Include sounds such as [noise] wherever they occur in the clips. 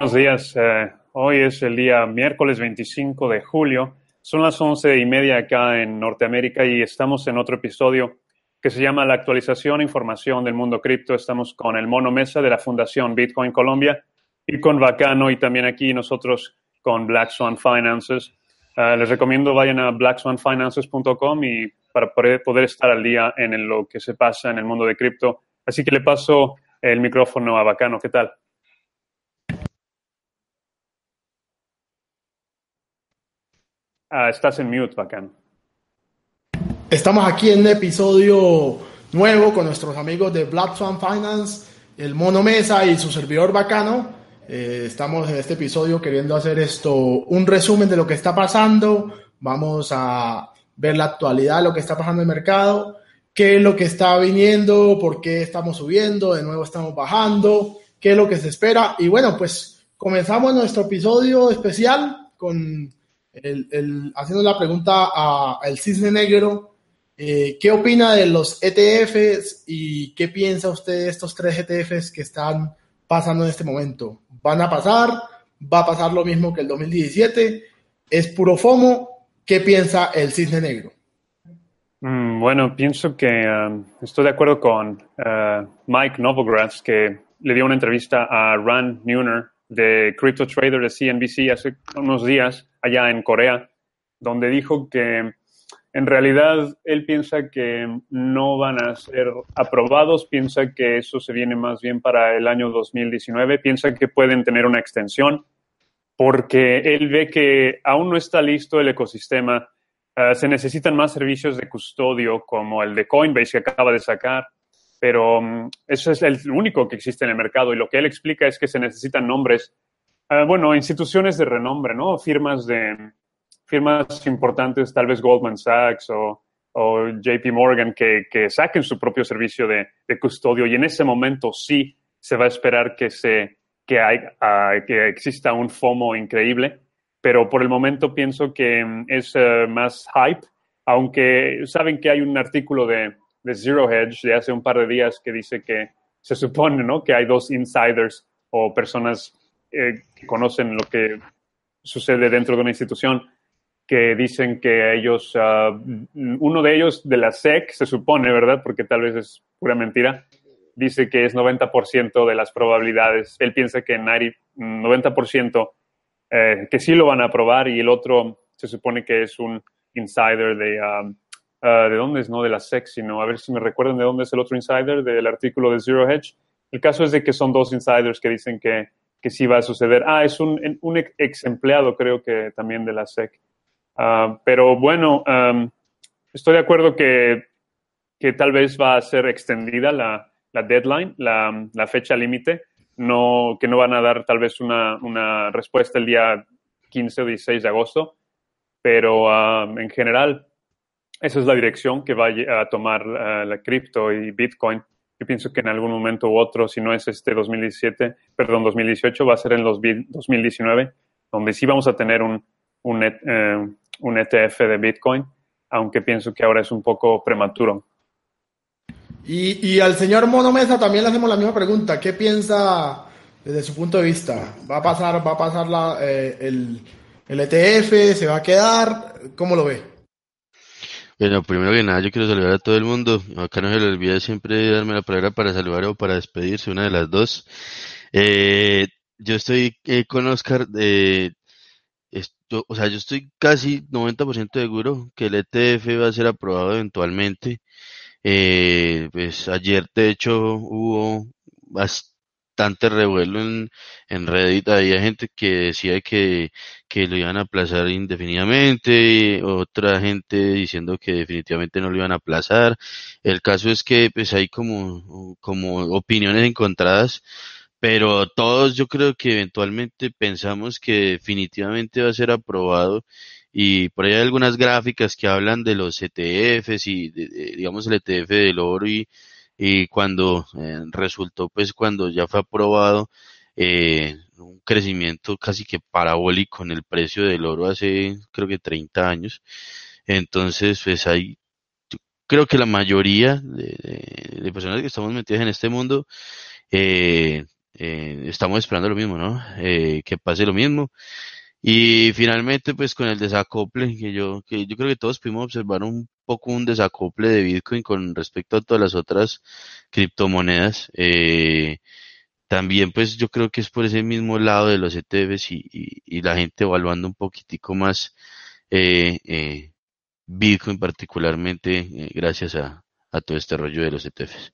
Buenos días. Eh, hoy es el día miércoles 25 de julio. Son las once y media acá en Norteamérica y estamos en otro episodio que se llama La actualización e información del mundo cripto. Estamos con el Mono Mesa de la Fundación Bitcoin Colombia y con Bacano y también aquí nosotros con Black Swan Finances. Eh, les recomiendo vayan a blackswanfinances.com y para poder, poder estar al día en lo que se pasa en el mundo de cripto. Así que le paso el micrófono a Bacano. ¿Qué tal? Ah, estás en mute, bacán. Estamos aquí en un episodio nuevo con nuestros amigos de Black Swan Finance, el Mono Mesa y su servidor bacano. Eh, estamos en este episodio queriendo hacer esto, un resumen de lo que está pasando. Vamos a ver la actualidad, lo que está pasando en el mercado, qué es lo que está viniendo, por qué estamos subiendo, de nuevo estamos bajando, qué es lo que se espera. Y bueno, pues comenzamos nuestro episodio especial con el, haciendo la pregunta al Cisne Negro, eh, ¿qué opina de los ETFs y qué piensa usted de estos tres ETFs que están pasando en este momento? ¿Van a pasar? ¿Va a pasar lo mismo que el 2017? ¿Es puro FOMO? ¿Qué piensa el Cisne Negro? Mm, bueno, pienso que um, estoy de acuerdo con uh, Mike Novogratz, que le dio una entrevista a Rand Neuner de Crypto Trader de CNBC hace unos días allá en Corea, donde dijo que en realidad él piensa que no van a ser aprobados, piensa que eso se viene más bien para el año 2019, piensa que pueden tener una extensión, porque él ve que aún no está listo el ecosistema. Eh, se necesitan más servicios de custodio como el de Coinbase que acaba de sacar, pero um, eso es el único que existe en el mercado y lo que él explica es que se necesitan nombres Ah, bueno, instituciones de renombre, ¿no? Firmas de firmas importantes, tal vez Goldman Sachs o, JP Morgan, que, saquen su propio servicio de, custodio y en ese momento sí se va a esperar que, se, que, ah, que exista un FOMO increíble, pero por el momento pienso que mm, es eh, más hype, aunque saben que hay un artículo de, de Zero Hedge de hace un par de días que dice que se supone, ¿no? Que hay dos insiders o personas eh, conocen lo que sucede dentro de una institución, que dicen que ellos, ah, uno de ellos de la SEC, se supone, ¿verdad? Porque tal vez es pura mentira, dice que es 90% de las probabilidades. Él piensa que 90% eh, que sí lo van a aprobar y el otro se supone que es un insider de, ah, ah, ¿de dónde es? No de la SEC, sino a ver si me recuerdan de dónde es el otro insider del artículo de Zero Hedge. El caso es de que son dos insiders que dicen que que sí va a suceder. Ah, es un, un ex empleado, creo que también de la SEC. Ah, pero bueno, estoy de acuerdo que, que, tal vez va a ser extendida la, la deadline, la, fecha límite, no, que no van a dar tal vez una, una, respuesta el día 15 o 16 de agosto, pero en general esa es la dirección que va a tomar ah, la cripto y Bitcoin yo pienso que en algún momento u otro, si no es este 2017, perdón, 2018, va a ser en los 2019, donde sí vamos a tener un, un, ETF eh, e de Bitcoin, aunque pienso que ahora es un poco prematuro. Y, al señor Mono Mesa también le hacemos la misma pregunta. ¿Qué piensa desde su punto de vista? ¿Va a pasar, va a pasar la, eh, el, el ETF? ¿Se va a quedar? ¿Cómo lo ve? Bueno, primero que nada, yo quiero saludar a todo el mundo. Acá no se le olvida siempre darme la palabra para saludar o para despedirse, una de las dos. Eh, yo estoy eh, con Oscar, eh, o sea, yo estoy casi 90% seguro que el ETF va a ser aprobado eventualmente. Eh, pues ayer, de hecho, hubo bastante revuelo en, en Reddit. Había gente que decía que, que lo iban a aplazar indefinidamente, otra gente diciendo que definitivamente no lo iban a aplazar. El caso es que pues hay como, como opiniones encontradas, pero todos yo creo que eventualmente pensamos que definitivamente va a ser aprobado y por ahí hay algunas gráficas que hablan de los ETFs y digamos el ETF del oro y y cuando eh, resultó pues cuando ya fue aprobado eh, un crecimiento casi que parabólico en el precio del oro hace creo que 30 años entonces pues hay creo que la mayoría de, personas que estamos metidas en este mundo eh, estamos esperando lo mismo, ¿no? que pase lo mismo. Y finalmente, pues con el desacople, que yo, que yo creo que todos pudimos observar un poco un desacople de Bitcoin con respecto a todas las otras criptomonedas. Eh, también, pues yo creo que es por ese mismo lado de los ETFs y, la gente evaluando un poquitico más eh, eh, Bitcoin particularmente eh, gracias a, a todo este rollo de los ETFs.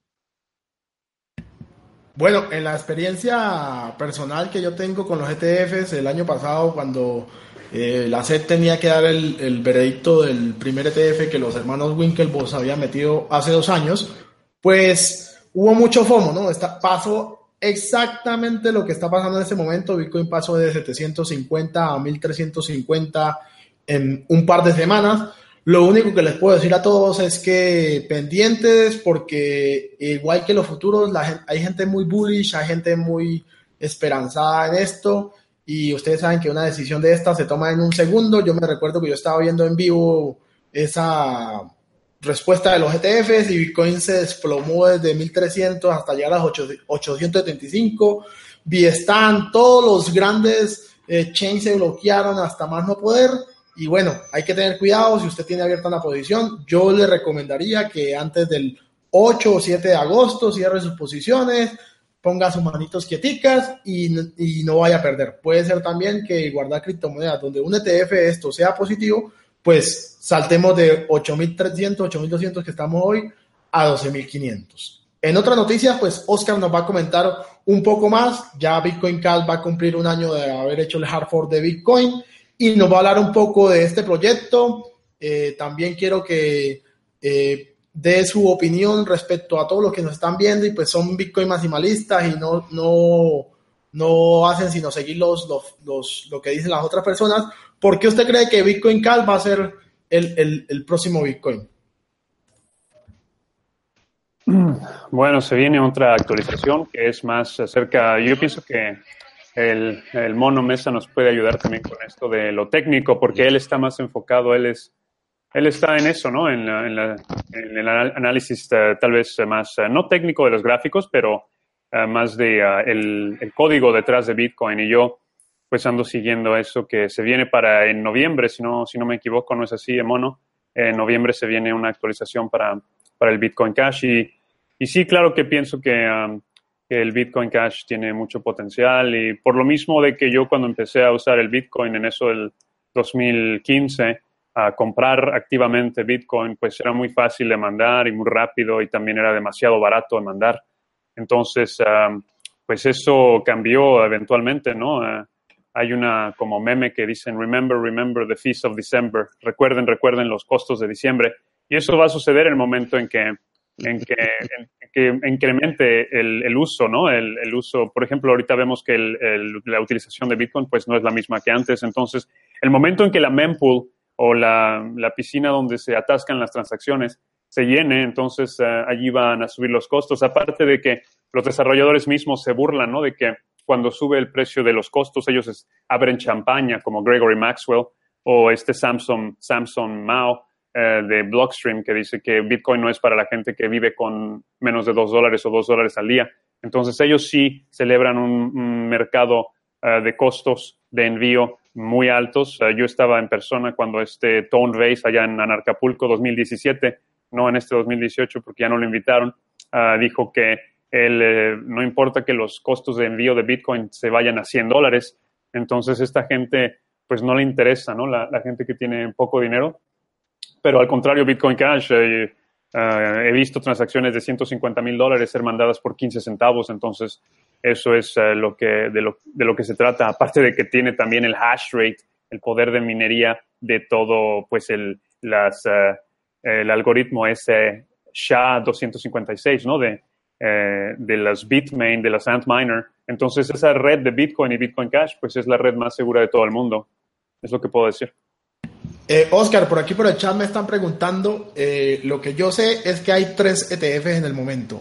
Bueno, en la experiencia personal que yo tengo con los ETFs, el año pasado cuando eh, la SED tenía que dar el, veredicto del primer ETF que los hermanos Winklevoss habían metido hace dos años, pues hubo mucho FOMO, ¿no? Está, pasó exactamente lo que está pasando en este momento. Bitcoin pasó de 750 a 1350 en un par de semanas. Lo único que les puedo decir a todos es que pendientes porque igual que los futuros, hay gente muy bullish, hay gente muy esperanzada en esto y ustedes saben que una decisión de esta se toma en un segundo. Yo me recuerdo que yo estaba viendo en vivo esa respuesta de los ETFs y Bitcoin se desplomó desde 1300 hasta llegar a las 875. Biestan, todos los grandes eh, chains se bloquearon hasta más no poder y bueno, hay que tener cuidado si usted tiene abierta una posición. Yo le recomendaría que antes del 8 o 7 de agosto cierre sus posiciones, ponga sus manitos quieticas y, y no vaya a perder. Puede ser también que guardar criptomonedas donde un ETF esto sea positivo, pues saltemos de 8.300, 8.200 que estamos hoy a 12.500. En otra noticia, pues Oscar nos va a comentar un poco más. Ya Bitcoin Cash va a cumplir un año de haber hecho el hard fork de Bitcoin y nos va a hablar un poco de este proyecto. Eh, también quiero que eh, dé su opinión respecto a todos los que nos están viendo y pues son Bitcoin maximalistas y no, no, no hacen sino seguir los, los, lo que dicen las otras personas. ¿Por qué usted cree que Bitcoin Cal va a ser el, el próximo Bitcoin? Bueno, se viene otra actualización que es más acerca, yo pienso que el, el, mono Mesa nos puede ayudar también con esto de lo técnico, porque él está más enfocado, él es, él está en eso, ¿no? En, en, el análisis eh, tal vez más, eh, no técnico de los gráficos, pero eh, más de el, el, código detrás de Bitcoin. Y yo, pues ando siguiendo eso que se viene para en noviembre, si no, si no me equivoco, no es así, en mono. En noviembre se viene una actualización para, para el Bitcoin Cash y, y sí, claro que pienso que um, que el Bitcoin Cash tiene mucho potencial y por lo mismo de que yo cuando empecé a usar el Bitcoin en eso del 2015 a comprar activamente Bitcoin, pues era muy fácil de mandar y muy rápido y también era demasiado barato de mandar. Entonces, pues eso cambió eventualmente, ¿no? Ah, hay una como meme que dicen, remember, remember the feast of December. Recuerden, recuerden los costos de diciembre. Y eso va a suceder en el momento en que en que, que incremente el, el, uso, ¿no? El, el, uso, por ejemplo, ahorita vemos que la utilización de Bitcoin pues no es la misma que antes. Entonces, el momento en que la mempool o la, la piscina donde se atascan las transacciones se llene, entonces uh, allí van a subir los costos. Aparte de que los desarrolladores mismos se burlan, ¿no? De que cuando sube el precio de los costos, ellos abren champaña, como Gregory Maxwell o este Samsung, Samsung Mao, eh, de Blockstream que dice que Bitcoin no es para la gente que vive con menos de dos dólares o dos dólares al día. Entonces ellos sí celebran un, mercado eh, de costos de envío muy altos. Eh, yo estaba en persona cuando este Tone Base allá en Anarcapulco 2017, no en este 2018 porque ya no lo invitaron, dijo que él, no importa que los costos de envío de Bitcoin se vayan a 100 dólares, entonces esta gente pues no le interesa, ¿no? la gente que tiene poco dinero pero al contrario, Bitcoin Cash, eh, eh, he visto transacciones de 150 mil dólares ser mandadas por 15 centavos, entonces eso es eh, lo que, de, lo, de lo que se trata, aparte de que tiene también el hash rate, el poder de minería de todo, pues el, las, el algoritmo ese SHA-256, ¿no? De, de las Bitmain, de las Antminer. Entonces, esa red de Bitcoin y Bitcoin Cash, pues es la red más segura de todo el mundo. Es lo que puedo decir. Eh, Oscar, por aquí por el chat me están preguntando, eh, lo que yo sé es que hay tres ETFs en el momento.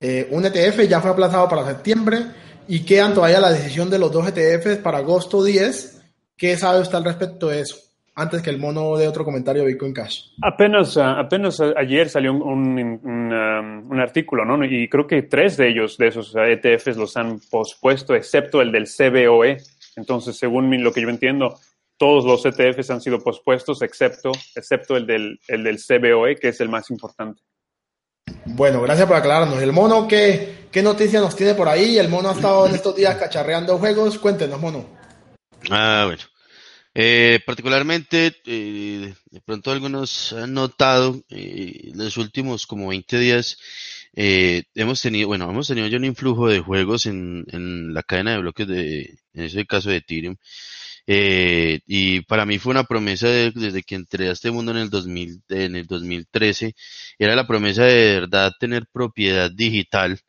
Eh, un ETF ya fue aplazado para septiembre y quedan todavía la decisión de los dos ETFs para agosto 10. ¿Qué sabe usted al respecto de eso? antes que el mono de otro comentario de Bitcoin Cash. Apenas, ah, apenas ayer salió un, um, un, artículo, ¿no? Y creo que tres de ellos, de esos ETFs, los han pospuesto, excepto el del CBOE. Entonces, según lo que yo entiendo, todos los ETFs han sido pospuestos, excepto, excepto el, del, el del CBOE, que es el más importante. Bueno, gracias por aclararnos. El mono, ¿qué, ¿qué noticia nos tiene por ahí? El mono ha estado en estos días cacharreando juegos. Cuéntenos, mono. Ah, bueno. Eh, particularmente, eh, de pronto algunos han notado, eh, los últimos como 20 días, eh, hemos tenido, bueno, hemos tenido ya un influjo de juegos en, en la cadena de bloques de, en ese caso de Ethereum. Eh, y para mí fue una promesa desde que entré a este mundo en el 2000, en el 2013, era la promesa de verdad tener propiedad digital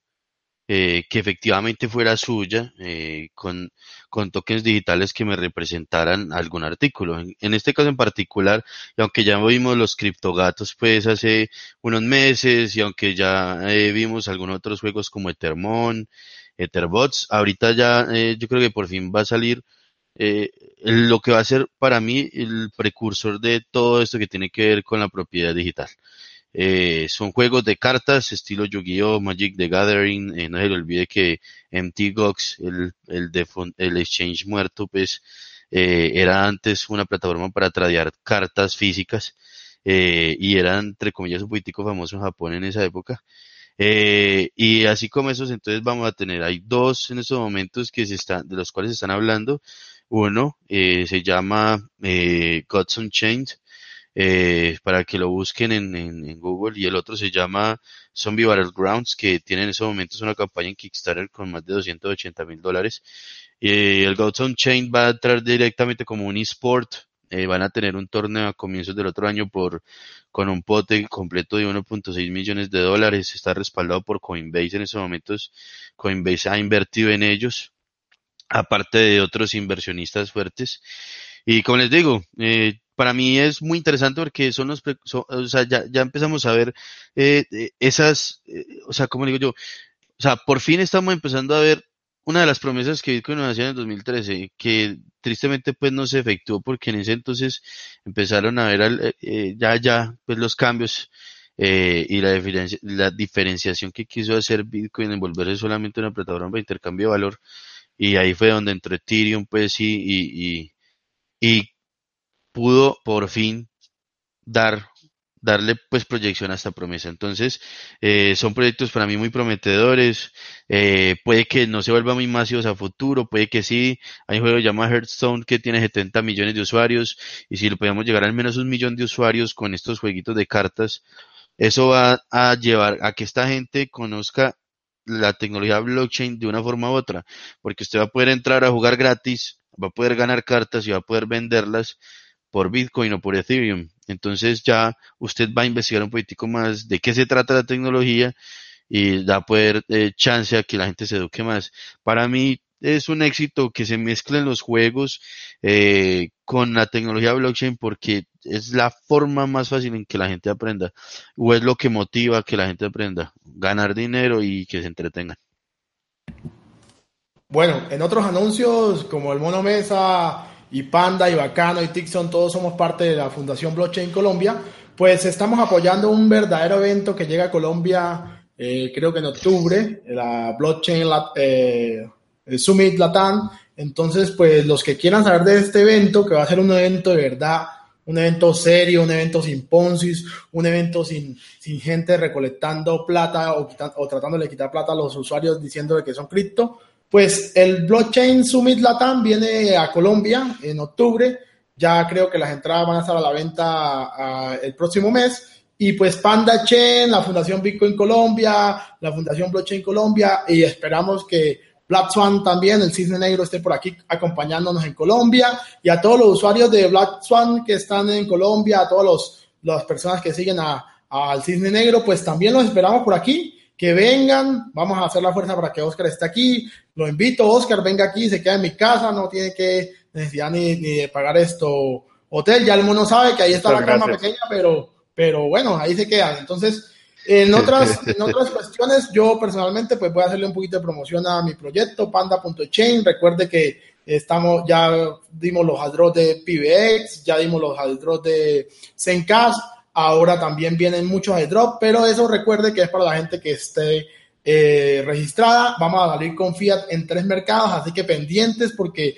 eh, que efectivamente fuera suya, eh, con, con tokens digitales que me representaran algún artículo. En, este caso en particular, y aunque ya vimos los criptogatos pues hace unos meses, y aunque ya eh, vimos algunos otros juegos como Ethermon, Etherbots, ahorita ya yo creo que por fin va a salir lo que va a ser para mí el precursor de todo esto que tiene que ver con la propiedad digital. Eh, son juegos de cartas estilo Yu-Gi-Oh, Magic the Gathering. Eh, no se le olvide que MTGOX, el, el, el exchange muerto, pues eh, era antes una plataforma para tradear cartas físicas eh, y era entre comillas un político famoso en Japón en esa época. Eh, y así como esos, entonces vamos a tener, hay dos en estos momentos que se están, de los cuales se están hablando. Uno eh, se llama eh, Gods Unchained, eh, para que lo busquen en, en, Google y el otro se llama Zombie Battlegrounds que tiene en estos momentos una campaña en Kickstarter con más de 280 mil dólares. Y el Gods Chain va a entrar directamente como un eSport eh, van a tener un torneo a comienzos del otro año por con un pote completo de 1.6 millones de dólares está respaldado por Coinbase en estos momentos. Coinbase ha invertido en ellos aparte de otros inversionistas fuertes. Y como les digo, eh, para mí es muy interesante porque son los, o sea, ya, ya empezamos a ver eh, eh esas, eh, o sea, como digo yo, o sea, por fin estamos empezando a ver una de las promesas que Bitcoin nos hacía en el 2013, que tristemente pues no se efectuó porque en ese entonces empezaron a ver eh, ya, ya, pues los cambios eh, y la, la diferenciación que quiso hacer Bitcoin en volverse solamente una plataforma de intercambio de valor y ahí fue donde entró Ethereum pues y, y, y, pudo por fin dar darle pues proyección a esta promesa. Entonces, eh, son proyectos para mí muy prometedores. Eh, puede que no se vuelvan muy masivos a futuro, puede que sí. Hay un juego llamado Hearthstone que tiene 70 millones de usuarios y si lo podemos llegar al menos un millón de usuarios con estos jueguitos de cartas, eso va a llevar a que esta gente conozca la tecnología blockchain de una forma u otra, porque usted va a poder entrar a jugar gratis, va a poder ganar cartas y va a poder venderlas por Bitcoin o por Ethereum. Entonces ya usted va a investigar un poquitico más de qué se trata la tecnología y da poder eh, chance a que la gente se eduque más. Para mí es un éxito que se mezclen los juegos eh, con la tecnología blockchain porque es la forma más fácil en que la gente aprenda o es lo que motiva que la gente aprenda, ganar dinero y que se entretengan. Bueno, en otros anuncios como el Mono Mesa y Panda y Bacano y Tixon, todos somos parte de la Fundación Blockchain Colombia, pues estamos apoyando un verdadero evento que llega a Colombia, eh, creo que en octubre, la Blockchain eh, Summit Latam. Entonces, pues los que quieran saber de este evento, que va a ser un evento de verdad, un evento serio, un evento sin poncis, un evento sin, sin gente recolectando plata o, o tratando de quitar plata a los usuarios diciendo que son cripto, pues el Blockchain Summit Latam viene a Colombia en octubre. Ya creo que las entradas van a estar a la venta el próximo mes. Y pues Panda Chain, la Fundación Bitcoin Colombia, la Fundación Blockchain Colombia, y esperamos que Black Swan también, el Cisne Negro, esté por aquí acompañándonos en Colombia. Y a todos los usuarios de Black Swan que están en Colombia, a todas las personas que siguen al Cisne Negro, pues también los esperamos por aquí que vengan, vamos a hacer la fuerza para que Oscar esté aquí, lo invito, Oscar, venga aquí, se queda en mi casa, no tiene que necesidad ni, ni de pagar esto hotel, ya el mono sabe que ahí está la cama pequeña, pero, pero bueno, ahí se quedan. Entonces, en otras, [laughs] en otras cuestiones, yo personalmente pues voy a hacerle un poquito de promoción a mi proyecto, panda.chain. Recuerde que Estamos, ya dimos los aldros de PBX, ya dimos los aldros de Zencast, ahora también vienen muchos aldros, pero eso recuerde que es para la gente que esté eh, registrada. Vamos a salir con Fiat en tres mercados, así que pendientes porque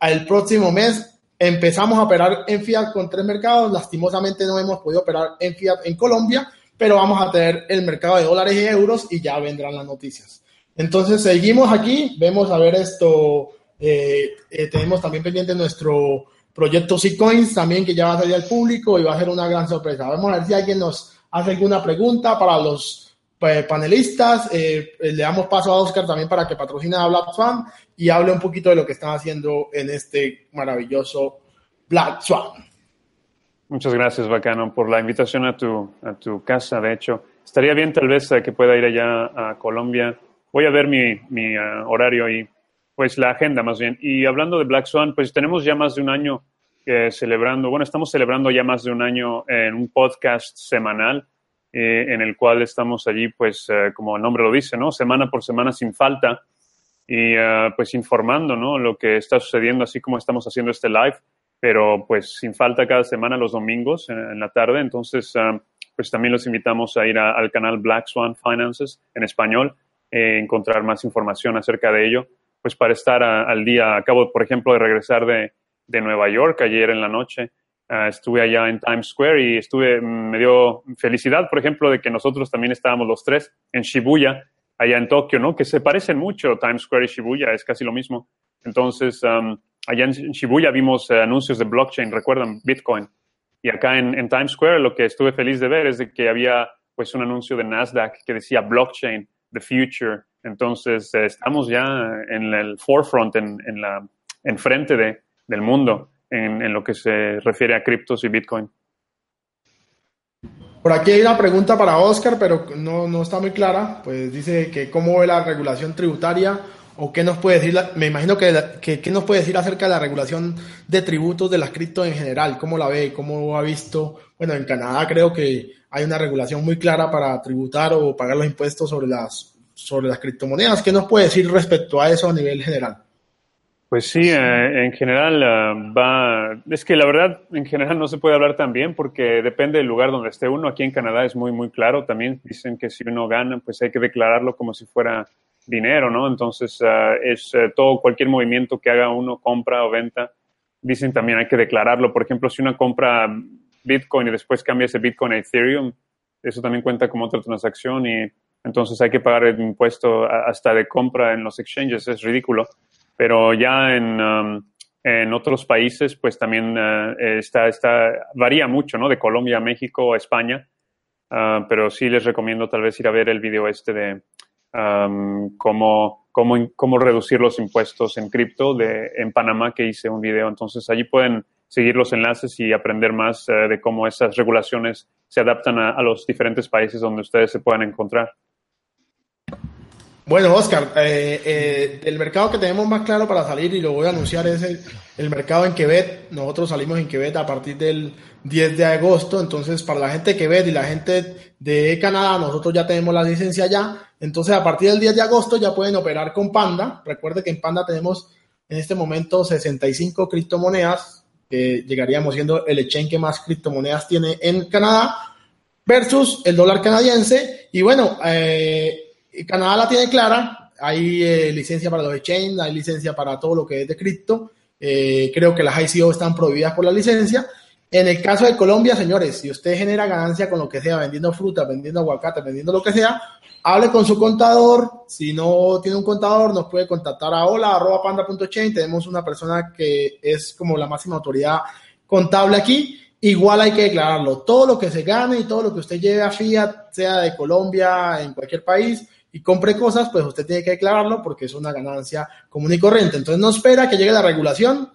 el próximo mes empezamos a operar en Fiat con tres mercados. Lastimosamente no hemos podido operar en Fiat en Colombia, pero vamos a tener el mercado de dólares y euros y ya vendrán las noticias. Entonces seguimos aquí, vemos a ver esto. Eh, eh, tenemos también pendiente nuestro proyecto C-Coins también que ya va a salir al público y va a ser una gran sorpresa. Vamos a ver si alguien nos hace alguna pregunta para los pues, panelistas. Eh, le damos paso a Oscar también para que patrocine a Black Swan y hable un poquito de lo que están haciendo en este maravilloso Black Swan. Muchas gracias, Bacano, por la invitación a tu, a tu casa. De hecho, estaría bien tal vez eh, que pueda ir allá a Colombia. Voy a ver mi, mi uh, horario y pues la agenda más bien. Y hablando de Black Swan, pues tenemos ya más de un año eh, celebrando, bueno, estamos celebrando ya más de un año en un podcast semanal eh, en el cual estamos allí, pues, eh, como el nombre lo dice, ¿no? Semana por semana sin falta y eh, pues informando, ¿no? Lo que está sucediendo, así como estamos haciendo este live, pero pues sin falta cada semana los domingos en, la tarde. Entonces, pues también los invitamos a ir al canal Black Swan Finances en español, e encontrar más información acerca de ello, pues para estar al día. Acabo, por ejemplo, de regresar de, de Nueva York ayer en la noche Ah, estuve allá en Times Square y estuve, mm, me dio felicidad, por ejemplo, de que nosotros también estábamos los tres en Shibuya, allá en Tokio, ¿no? Que se parecen mucho, Times Square y Shibuya, es casi lo mismo. Entonces, allá en Shibuya vimos eh, anuncios de blockchain, recuerdan, Bitcoin. Y acá en, en, Times Square lo que estuve feliz de ver es de que había pues un anuncio de Nasdaq que decía blockchain, the future. Entonces, eh, estamos ya en el forefront, en, en la, en frente de, del mundo en, lo que se refiere a criptos y Bitcoin. Por aquí hay una pregunta para Oscar, pero no, no, está muy clara. Pues dice que cómo ve la regulación tributaria o qué nos puede decir, me imagino que, que, qué nos puede decir acerca de la regulación de tributos de las criptos en general, cómo la ve, cómo ha visto. Bueno, en Canadá creo que hay una regulación muy clara para tributar o pagar los impuestos sobre las, sobre las criptomonedas. ¿Qué nos puede decir respecto a eso a nivel general? Pues sí, eh, en general eh, va. Es que la verdad, en general no se puede hablar tan bien porque depende del lugar donde esté uno. Aquí en Canadá es muy, muy claro. También dicen que si uno gana, pues hay que declararlo como si fuera dinero, ¿no? Entonces, eh, es todo, cualquier movimiento que haga uno, compra o venta, dicen también hay que declararlo. Por ejemplo, si uno compra Bitcoin y después cambia ese Bitcoin a Ethereum, eso también cuenta como otra transacción y entonces hay que pagar el impuesto hasta de compra en los exchanges. Es ridículo pero ya en, um, en otros países, pues también uh, está, está, varía mucho, ¿no? De Colombia a México a España, uh, pero sí les recomiendo tal vez ir a ver el video este de um, cómo, cómo, reducir los impuestos en cripto de, en Panamá, que hice un video. Entonces allí pueden seguir los enlaces y aprender más uh, de cómo esas regulaciones se adaptan a, los diferentes países donde ustedes se puedan encontrar. Bueno, Oscar, eh, eh, el mercado que tenemos más claro para salir, y lo voy a anunciar, es el, mercado en Quebec. Nosotros salimos en Quebec a partir del 10 de agosto. Entonces, para la gente de Quebec y la gente de Canadá, nosotros ya tenemos la licencia ya. Entonces, a partir del 10 de agosto ya pueden operar con Panda. Recuerde que en Panda tenemos en este momento 65 criptomonedas, que llegaríamos siendo el exchange que más criptomonedas tiene en Canadá, versus el dólar canadiense. Y bueno, eh, Canadá la tiene clara, hay eh, licencia para los exchanges, hay licencia para todo lo que es de cripto. Eh, creo que las ICO están prohibidas por la licencia. En el caso de Colombia, señores, si usted genera ganancia con lo que sea, vendiendo fruta, vendiendo aguacate, vendiendo lo que sea, hable con su contador. Si no tiene un contador, nos puede contactar a hola.panda.chain. Tenemos una persona que es como la máxima autoridad contable aquí. Igual hay que declararlo. Todo lo que se gane y todo lo que usted lleve a Fiat, sea de Colombia, en cualquier país, y compre cosas, pues usted tiene que declararlo porque es una ganancia común y corriente. Entonces no espera que llegue la regulación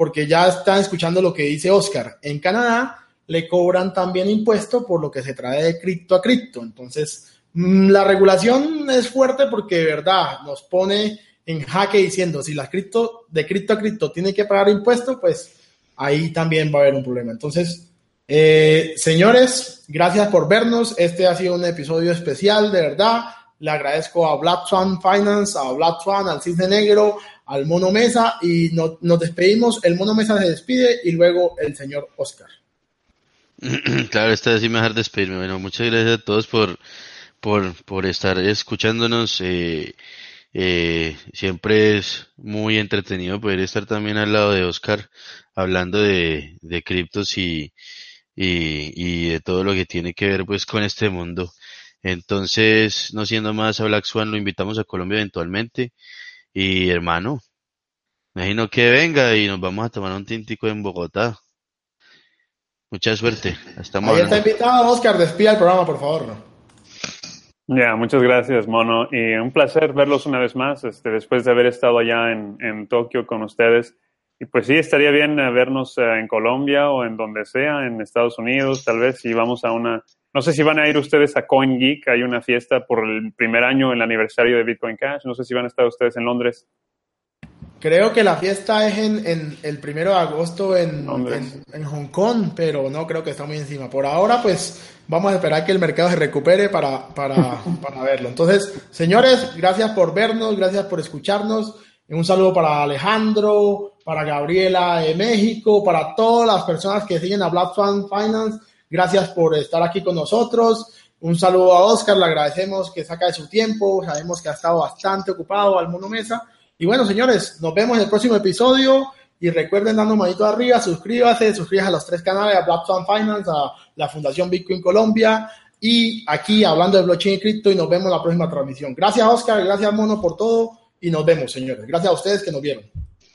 porque ya están escuchando lo que dice Oscar. En Canadá le cobran también impuesto por lo que se trae de cripto a cripto. Entonces mm, la regulación es fuerte porque de verdad nos pone en jaque diciendo si la cripto de cripto a cripto tiene que pagar impuesto, pues ahí también va a haber un problema. Entonces, eh, señores, gracias por vernos. Este ha sido un episodio especial, de verdad Le agradezco a Black Swan Finance, a Black Swan, al Cisne Negro, al Mono Mesa y nos despedimos. El Mono Mesa se despide y luego el señor Oscar. [clears throat] Claro, esta vez sí me dejar despedirme. Bueno, muchas gracias a todos por, por, por estar escuchándonos. Eh, eh, siempre es muy entretenido poder estar también al lado de Oscar hablando de, de criptos y, y, y de todo lo que tiene que ver pues con este mundo. Entonces, no siendo más a Black Swan, lo invitamos a Colombia eventualmente. Y hermano, imagino que venga y nos vamos a tomar un tintico en Bogotá. Mucha suerte. Hasta Ahí está invitado, Oscar, despida el programa, por favor. Ya, muchas gracias, Mono. Y un placer verlos una vez más, este, después de haber estado allá en, en Tokio con ustedes. Y pues sí, estaría bien eh, vernos eh, en Colombia o en donde sea, en Estados Unidos, tal vez, si vamos a una... No sé si van a ir ustedes a CoinGeek, hay una fiesta por el primer año, el aniversario de Bitcoin Cash. No sé si van a estar ustedes en Londres. Creo que la fiesta es en, el primero de agosto en, en, Hong Kong, pero no creo que está muy encima. Por ahora, pues vamos a esperar que el mercado se recupere para, para, [laughs] para verlo. Entonces, señores, gracias por vernos, gracias por escucharnos. Un saludo para Alejandro, para Gabriela de México, para todas las personas que siguen a Black Fan Finance. Gracias por estar aquí con nosotros. Un saludo a Oscar, le agradecemos que saca de su tiempo. Sabemos que ha estado bastante ocupado al mundo mesa. Y bueno, señores, nos vemos en el próximo episodio. Y recuerden dando manito arriba, suscríbase, suscríbase a los tres canales, a Black Swan Finance, a la Fundación Bitcoin Colombia y aquí hablando de blockchain y cripto y nos vemos en la próxima transmisión. Gracias Oscar, gracias Mono por todo y nos vemos, señores. Gracias a ustedes que nos vieron.